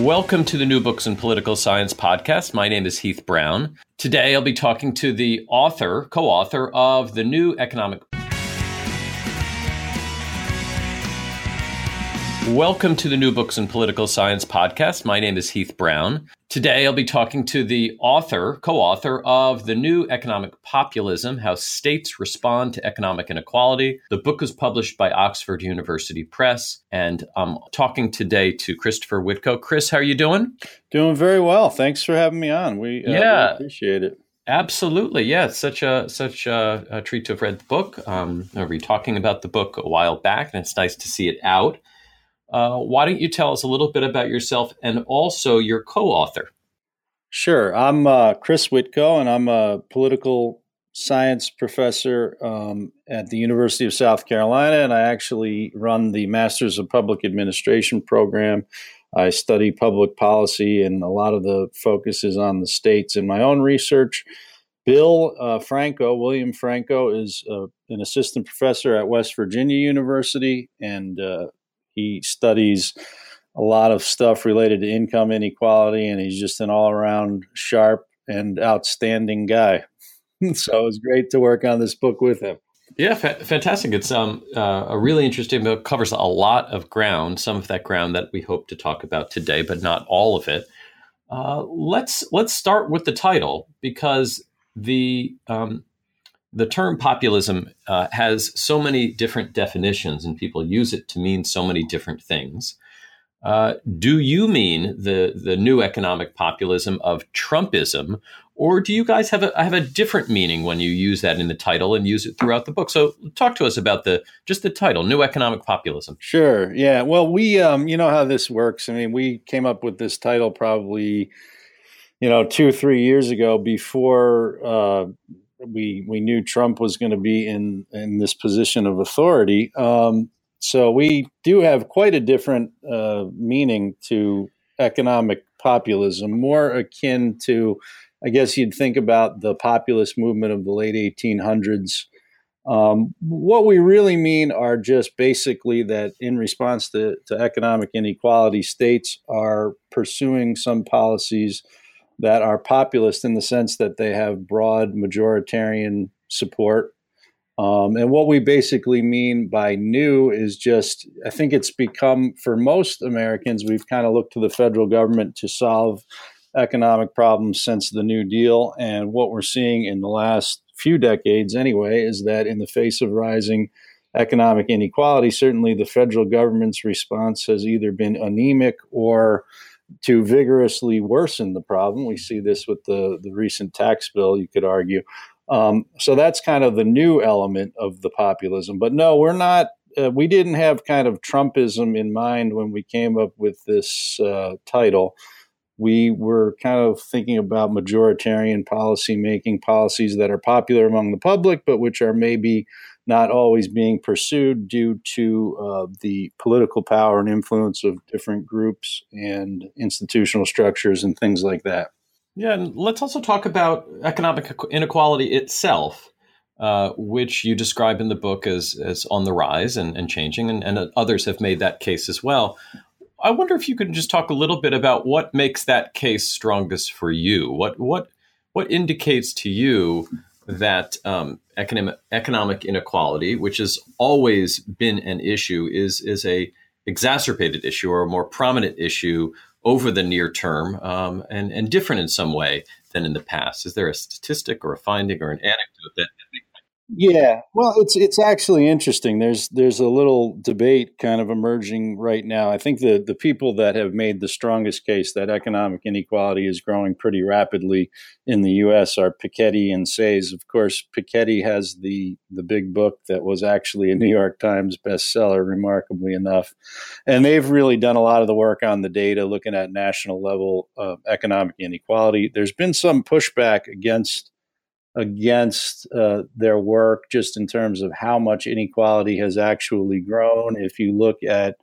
Welcome to the New Books in Political Science podcast. My name is Heath Brown. Today I'll be talking to the author, co author of the new economic. Welcome to the New Books in Political Science podcast. My name is Heath Brown. Today I'll be talking to the author, co author of The New Economic Populism How States Respond to Economic Inequality. The book was published by Oxford University Press. And I'm talking today to Christopher Witko. Chris, how are you doing? Doing very well. Thanks for having me on. We, uh, yeah. We appreciate it. Absolutely, yeah. It's such a such a, a, treat to have read the book. Um, we were talking about the book a while back, and it's nice to see it out. Uh, why don't you tell us a little bit about yourself and also your co author? Sure. I'm uh, Chris Witko, and I'm a political science professor um, at the University of South Carolina, and I actually run the Masters of Public Administration program. I study public policy, and a lot of the focus is on the states in my own research. Bill uh, Franko, William Franko, is uh, an assistant professor at West Virginia University, and uh, he studies a lot of stuff related to income inequality, and he's just an all around sharp and outstanding guy. so it's great to work on this book with him. Yeah, fa- fantastic. It's um, uh, a really interesting book, covers a lot of ground, some of that ground that we hope to talk about today, but not all of it. Uh, let's let's start with the title because the um, the term populism uh, has so many different definitions and people use it to mean so many different things. Uh, do you mean the, the new economic populism of Trumpism, or do you guys have a, have a different meaning when you use that in the title and use it throughout the book? So, talk to us about the just the title, "New Economic Populism." Sure. Yeah. Well, we um, you know how this works. I mean, we came up with this title probably, you know, two three years ago before uh, we we knew Trump was going to be in in this position of authority. Um, so we do have quite a different uh, meaning to economic populism, more akin to, I guess you'd think about the populist movement of the late 1800s. Um, what we really mean are just basically that in response to, to economic inequality, states are pursuing some policies that are populist in the sense that they have broad majoritarian support. Um, and what we basically mean by new is just, I think it's become, for most Americans, we've kind of looked to the federal government to solve economic problems since the New Deal. And what we're seeing in the last few decades, anyway, is that in the face of rising economic inequality, certainly the federal government's response has either been anemic or to vigorously worsen the problem. We see this with the, the recent tax bill, you could argue. Um, so that's kind of the new element of the populism. But no, we're not, uh, we didn't have kind of Trumpism in mind when we came up with this uh, title. We were kind of thinking about majoritarian policy making, policies that are popular among the public, but which are maybe not always being pursued due to uh, the political power and influence of different groups and institutional structures and things like that. Yeah, and let's also talk about economic inequality itself, uh, which you describe in the book as, as on the rise and, and changing, and, and others have made that case as well. I wonder if you could just talk a little bit about what makes that case strongest for you. What what what indicates to you that um, economic economic inequality, which has always been an issue, is is a exacerbated issue or a more prominent issue over the near term um, and and different in some way than in the past. Is there a statistic or a finding or an anecdote that Yeah, well, it's it's actually interesting. There's there's a little debate kind of emerging right now. I think the the people that have made the strongest case that economic inequality is growing pretty rapidly in the U.S. are Piketty and Saez. Of course, Piketty has the the big book that was actually a New York Times bestseller, remarkably enough, and they've really done a lot of the work on the data, looking at national level uh, economic inequality. There's been some pushback against against uh, their work just in terms of how much inequality has actually grown. If you look at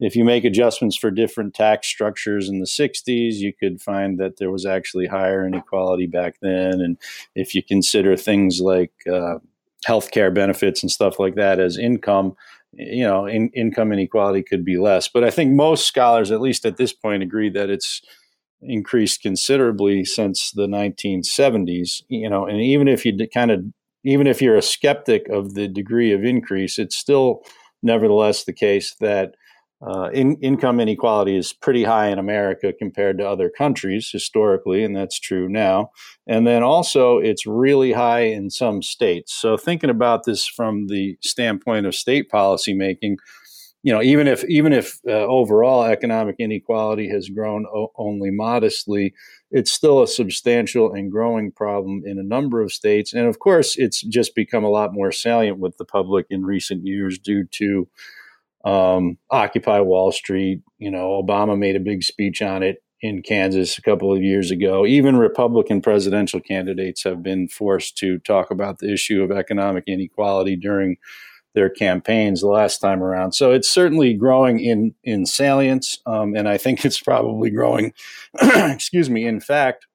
if you make adjustments for different tax structures in the 60s, you could find that there was actually higher inequality back then. And if you consider things like uh, healthcare benefits and stuff like that as income, you know, in, income inequality could be less. But I think most scholars, at least at this point, agree that it's increased considerably since the 1970s. You know, and even if you kind of even if you're a skeptic of the degree of increase, it's still nevertheless the case that uh, in, income inequality is pretty high in America compared to other countries historically, and that's true now. And then also, it's really high in some states. So, thinking about this from the standpoint of state policy making, you know, even if even if uh, overall economic inequality has grown o- only modestly, it's still a substantial and growing problem in a number of states. And of course, it's just become a lot more salient with the public in recent years due to um, Occupy Wall Street. You know, Obama made a big speech on it in Kansas a couple of years ago. Even Republican presidential candidates have been forced to talk about the issue of economic inequality during their campaigns the last time around. So it's certainly growing in in salience, um, and I think it's probably growing. excuse me. In fact,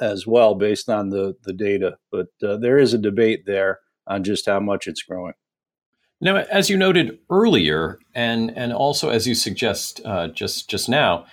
as well, based on the the data, but uh, there is a debate there on just how much it's growing. Now, as you noted earlier, and and also as you suggest uh, just just now,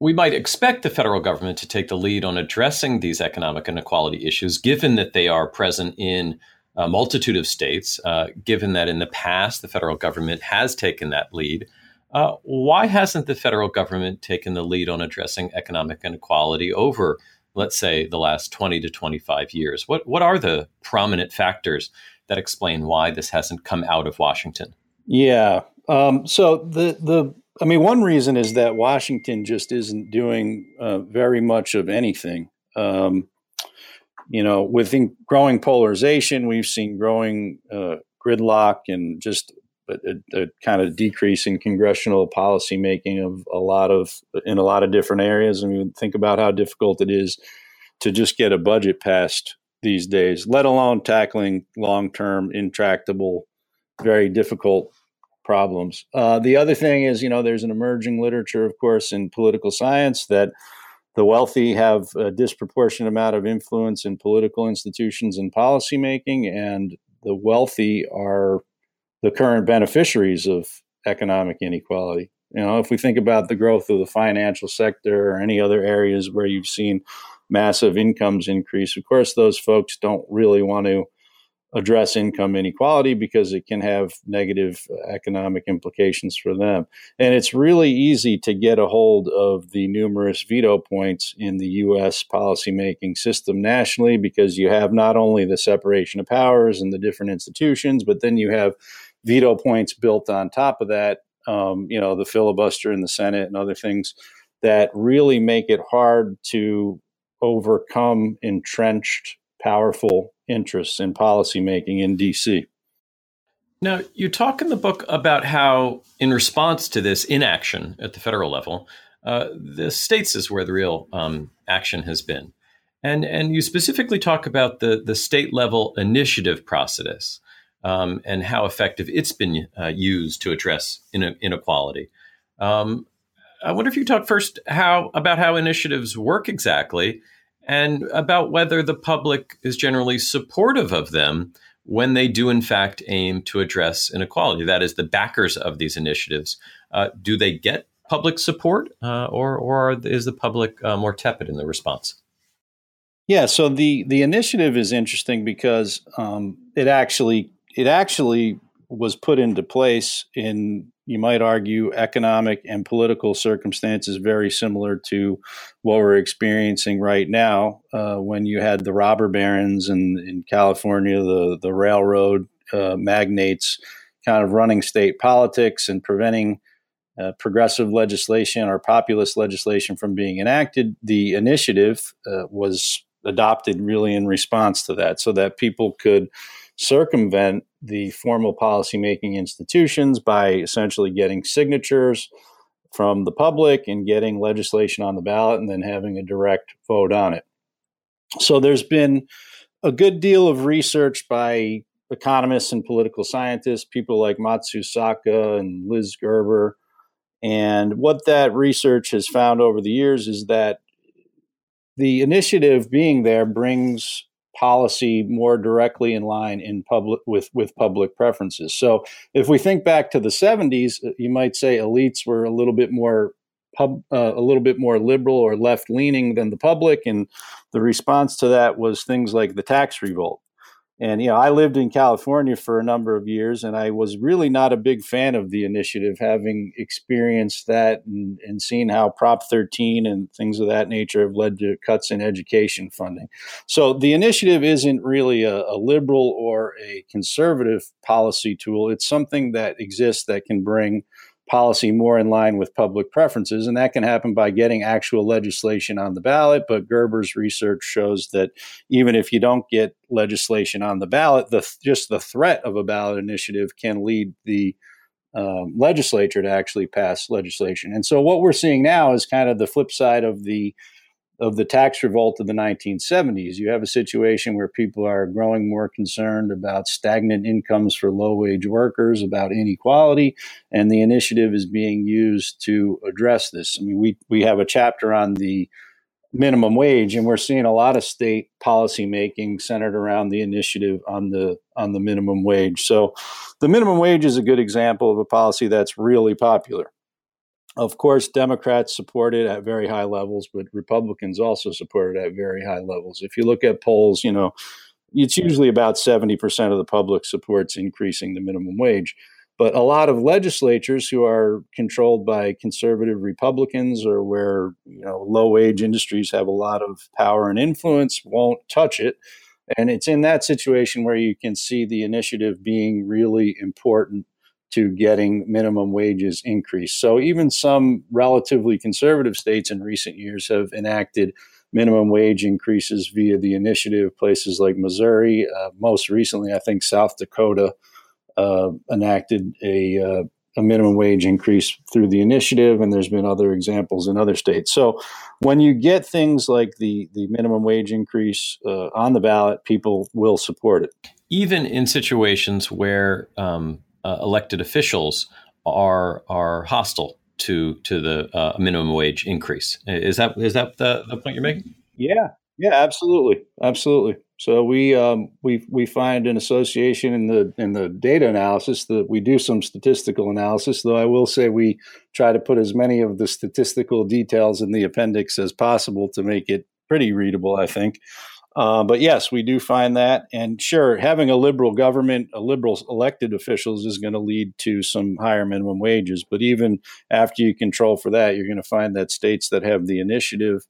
we might expect the federal government to take the lead on addressing these economic inequality issues, given that they are present in a multitude of states, uh, given that in the past the federal government has taken that lead. Uh, why hasn't the federal government taken the lead on addressing economic inequality over, let's say, the last 20 to 25 years? What, what are the prominent factors that explain why this hasn't come out of Washington? Yeah. Um, so the, the, I mean, one reason is that Washington just isn't doing uh, very much of anything. Um, you know, with growing polarization, we've seen growing uh, gridlock and just a, a, kind of decrease in congressional policymaking of a lot of in a lot of different areas. I mean, think about how difficult it is to just get a budget passed these days, let alone tackling long term, intractable, very difficult problems. Uh, the other thing is, you know, there's an emerging literature, of course, in political science that the wealthy have a disproportionate amount of influence in political institutions and policymaking, and the wealthy are the current beneficiaries of economic inequality. You know, if we think about the growth of the financial sector or any other areas where you've seen massive incomes increase, of course, those folks don't really want to address income inequality because it can have negative economic implications for them. And it's really easy to get a hold of the numerous veto points in the U.S. policymaking system nationally because you have not only the separation of powers and the different institutions, but then you have veto points built on top of that. Um, you know, the filibuster in the Senate and other things that really make it hard to overcome entrenched, powerful interests in policymaking in DC. Now, you talk in the book about how, in response to this inaction at the federal level, uh, the states is where the real um, action has been. And, and you specifically talk about the, the state level initiative process um, and how effective it's been uh, used to address inequality. Um, I wonder if you talk first how about how initiatives work exactly and about whether the public is generally supportive of them when they do, in fact, aim to address inequality. That is, the backers of these initiatives. Uh, do they get public support, uh, or, or is the public uh, more tepid in the response? Yeah, so the the initiative is interesting because um, it actually it actually was put into place in, you might argue, economic and political circumstances very similar to what we're experiencing right now. Uh, when you had the robber barons in, in California, the the railroad uh, magnates, kind of running state politics and preventing. Uh, progressive legislation or populist legislation from being enacted, the initiative uh, was adopted really in response to that so that people could circumvent the formal policymaking institutions by essentially getting signatures from the public and getting legislation on the ballot and then having a direct vote on it. So there's been a good deal of research by economists and political scientists, people like Matsusaka and Liz Gerber. And what that research has found over the years is that the initiative being there brings policy more directly in line in public with with public preferences. So if we think back to the 70s, uh, you might say elites were a little bit more pub, uh, a little bit more liberal or left leaning than the public, and the response to that was things like the tax revolt. And you know, I lived in California for a number of years, and I was really not a big fan of the initiative, having experienced that and, and seen how Prop 13 and things of that nature have led to cuts in education funding. So the initiative isn't really a, a liberal or a conservative policy tool. It's something that exists that can bring policy more in line with public preferences. And that can happen by getting actual legislation on the ballot. But Gerber's research shows that even if you don't get legislation on the ballot, the, just the threat of a ballot initiative can lead the um, legislature to actually pass legislation. And so what we're seeing now is kind of the flip side of the of the tax revolt of the 1970s. You have a situation where people are growing more concerned about stagnant incomes for low wage workers, about inequality, and the initiative is being used to address this. I mean, we, we have a chapter on the minimum wage, and we're seeing a lot of state policy making centered around the initiative on the on the minimum wage. So, the minimum wage is a good example of a policy that's really popular. Of course, Democrats support it at very high levels, but Republicans also support it at very high levels. If you look at polls, you know, it's usually about 70% of the public supports increasing the minimum wage. But a lot of legislatures who are controlled by conservative Republicans or where you know low wage industries have a lot of power and influence won't touch it. And it's in that situation where you can see the initiative being really important to getting minimum wages increased. So even some relatively conservative states in recent years have enacted minimum wage increases via the initiative. Places like Missouri, uh, most recently, I think South Dakota uh, enacted a uh, a minimum wage increase through the initiative, and there's been other examples in other states. So, when you get things like the the minimum wage increase uh, on the ballot, people will support it. Even in situations where um, uh, elected officials are are hostile to to the uh, minimum wage increase. Is that is that the, the point you're making? Yeah, yeah, absolutely, absolutely. So we um, we we find an association in the in the data analysis that we do some statistical analysis. Though I will say we try to put as many of the statistical details in the appendix as possible to make it pretty readable. I think. Uh, but yes, we do find that. And sure, having a liberal government, a liberal elected officials is going to lead to some higher minimum wages. But even after you control for that, you're going to find that states that have the initiative,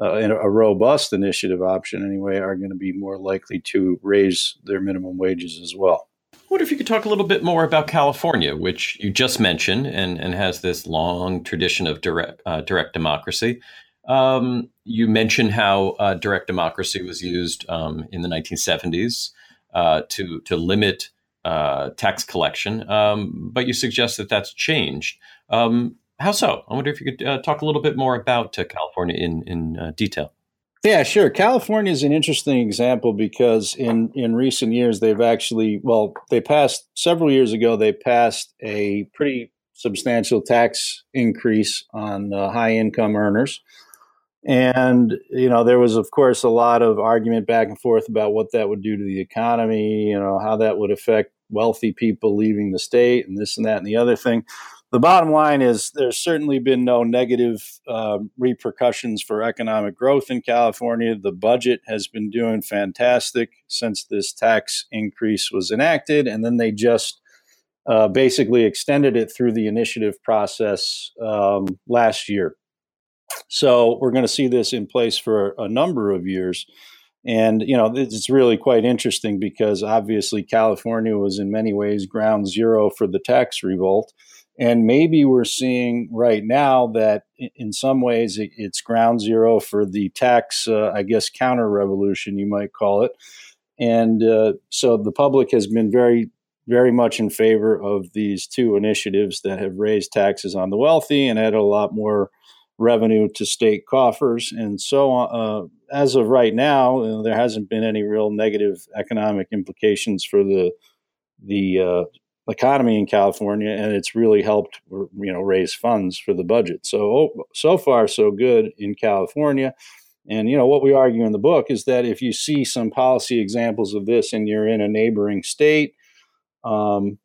uh, a robust initiative option anyway, are going to be more likely to raise their minimum wages as well. I wonder if you could talk a little bit more about California, which you just mentioned and, and has this long tradition of direct, uh, direct democracy. Um, you mentioned how uh, direct democracy was used um, in the 1970s uh, to to limit uh, tax collection, um, but you suggest that that's changed. Um, how so? I wonder if you could uh, talk a little bit more about uh, California in in uh, detail. Yeah, sure. California is an interesting example because in in recent years they've actually well they passed several years ago they passed a pretty substantial tax increase on high income earners. And, you know, there was, of course, a lot of argument back and forth about what that would do to the economy, you know, how that would affect wealthy people leaving the state and this and that and the other thing. The bottom line is there's certainly been no negative uh, repercussions for economic growth in California. The budget has been doing fantastic since this tax increase was enacted. And then they just uh, basically extended it through the initiative process um, last year. So we're going to see this in place for a number of years. And, you know, it's really quite interesting because obviously California was in many ways ground zero for the tax revolt. And maybe we're seeing right now that in some ways it's ground zero for the tax, uh, I guess, counter revolution, you might call it. And uh, so the public has been very, very much in favor of these two initiatives that have raised taxes on the wealthy and added a lot more revenue to state coffers. And so, uh, as of right now, uh, there hasn't been any real negative economic implications for the the uh, economy in California, and it's really helped you know raise funds for the budget. So oh, so far so good in California. And you know what we argue in the book is that if you see some policy examples of this and you're in a neighboring state, um,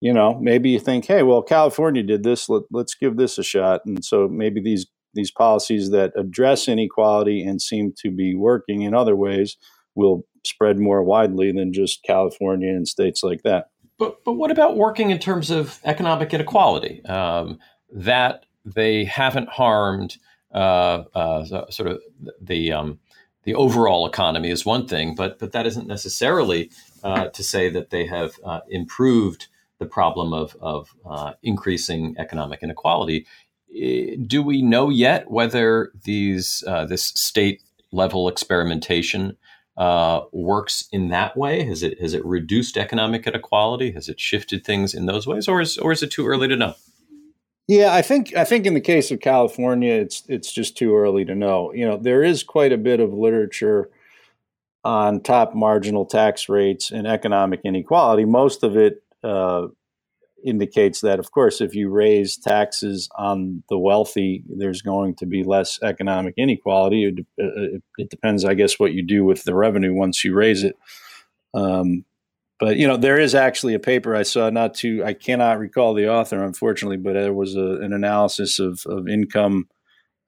you know, maybe you think, hey, well, California did this. Let, let's give this a shot. And so maybe these these policies that address inequality and seem to be working in other ways will spread more widely than just California and states like that. But but what about working in terms of economic inequality? Um, that they haven't harmed uh, uh, sort of the um, the overall economy is one thing, but but that isn't necessarily uh, to say that they have uh, improved the problem of, of uh, increasing economic inequality. Do we know yet whether these uh, this state level experimentation uh, works in that way? Has it has it reduced economic inequality? Has it shifted things in those ways, or is or is it too early to know? Yeah, I think I think in the case of California, it's it's just too early to know. You know, there is quite a bit of literature on top marginal tax rates and economic inequality. Most of it uh, indicates that, of course, if you raise taxes on the wealthy, there's going to be less economic inequality. It, it, it depends, I guess, what you do with the revenue once you raise it. Um, but you know, there is actually a paper I saw. Not to, I cannot recall the author, unfortunately, but there was a, an analysis of, of income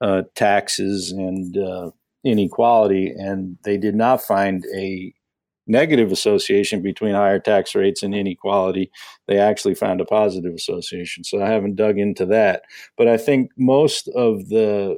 uh, taxes and uh, inequality, and they did not find a negative association between higher tax rates and inequality. They actually found a positive association. So I haven't dug into that, but I think most of the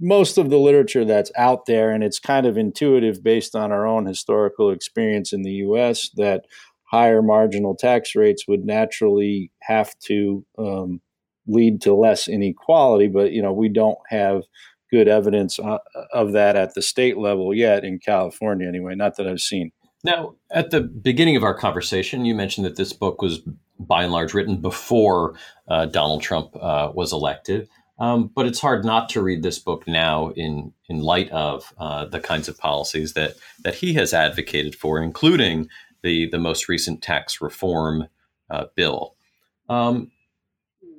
most of the literature that's out there, and it's kind of intuitive based on our own historical experience in the U.S. that higher marginal tax rates would naturally have to um, lead to less inequality. But you know, we don't have good evidence uh, of that at the state level yet in California, anyway. Not that I've seen. Now, at the beginning of our conversation, you mentioned that this book was by and large written before uh, Donald Trump uh, was elected. Um, but it's hard not to read this book now in in light of uh, the kinds of policies that that he has advocated for, including the the most recent tax reform uh, bill. Um,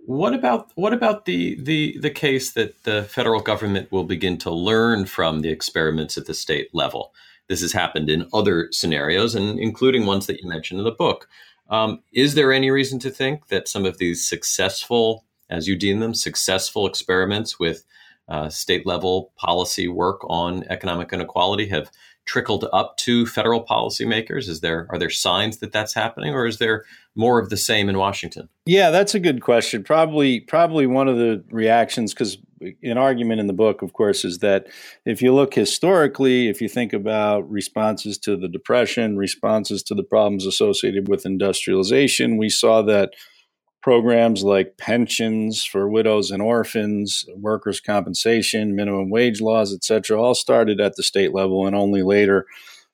what about what about the, the the case that the federal government will begin to learn from the experiments at the state level? This has happened in other scenarios, and including ones that you mentioned in the book. Um, is there any reason to think that some of these successful, as you deem them, successful experiments with uh, state level policy work on economic inequality have trickled up to federal policymakers? Is there are there signs that that's happening, or is there more of the same in Washington? Yeah, that's a good question. Probably, probably one of the reactions because an argument in the book, of course, is that if you look historically, if you think about responses to the Depression, responses to the problems associated with industrialization, we saw that programs like pensions for widows and orphans, workers' compensation, minimum wage laws, etc., all started at the state level and only later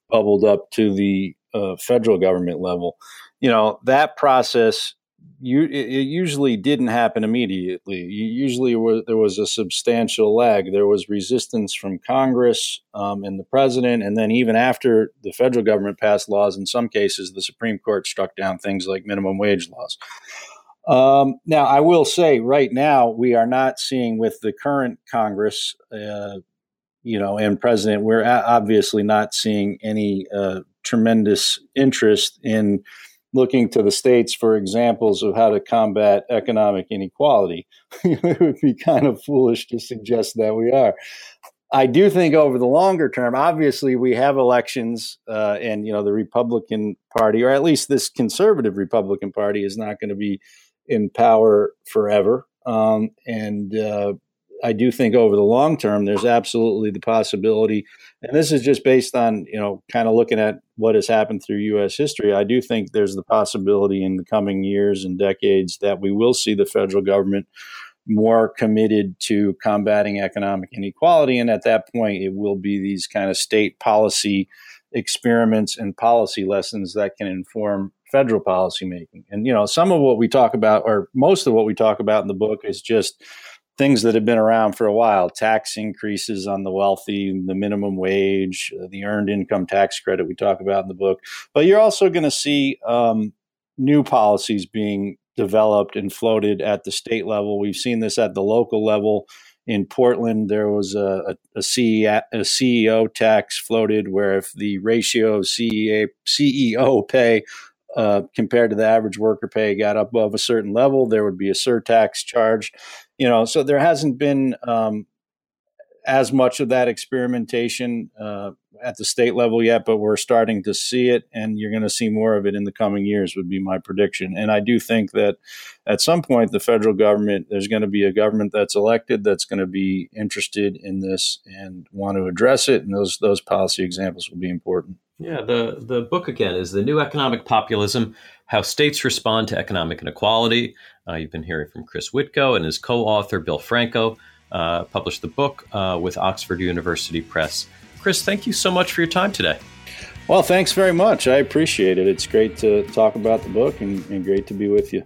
bubbled up to the uh, federal government level. You know that process you, it usually didn't happen immediately. usually there was a substantial lag. There was resistance from Congress um, and the president, and then even after the federal government passed laws, in some cases the Supreme Court struck down things like minimum wage laws. Um, now, I will say, right now we are not seeing with the current Congress, uh, you know, and president, we're obviously not seeing any uh, tremendous interest in looking to the states for examples of how to combat economic inequality. it would be kind of foolish to suggest that we are. I do think over the longer term, obviously, we have elections, uh, and you know the Republican Party, or at least this conservative Republican Party, is not going to be in power forever. Um, and uh, I do think over the long term, there's absolutely the possibility, and this is just based on you know kind of looking at what has happened through U.S. history. I do think there's the possibility in the coming years and decades that we will see the federal government more committed to combating economic inequality. And at that point, it will be these kind of state policy experiments and policy lessons that can inform federal policy making. And, you know, some of what we talk about, or most of what we talk about in the book, is just things that have been around for a while tax increases on the wealthy, the minimum wage, the earned income tax credit we talk about in the book. But you're also going to see um, new policies being developed and floated at the state level. We've seen this at the local level. In Portland, there was a, a, CEO, a CEO tax floated where if the ratio of CEO, CEO pay uh, compared to the average worker pay got above a certain level, there would be a surtax charged. You know, so there hasn't been um, as much of that experimentation uh, at the state level yet, but we're starting to see it, and you're going to see more of it in the coming years. Would be my prediction, and I do think that at some point the federal government, there's going to be a government that's elected that's going to be interested in this and want to address it, and those those policy examples will be important. Yeah, the the book again is the new economic populism: how states respond to economic inequality. Uh, you've been hearing from Chris Witko and his co-author Bill Franko uh, published the book uh, with Oxford University Press. Chris, thank you so much for your time today. Well, thanks very much. I appreciate it. It's great to talk about the book and, and great to be with you.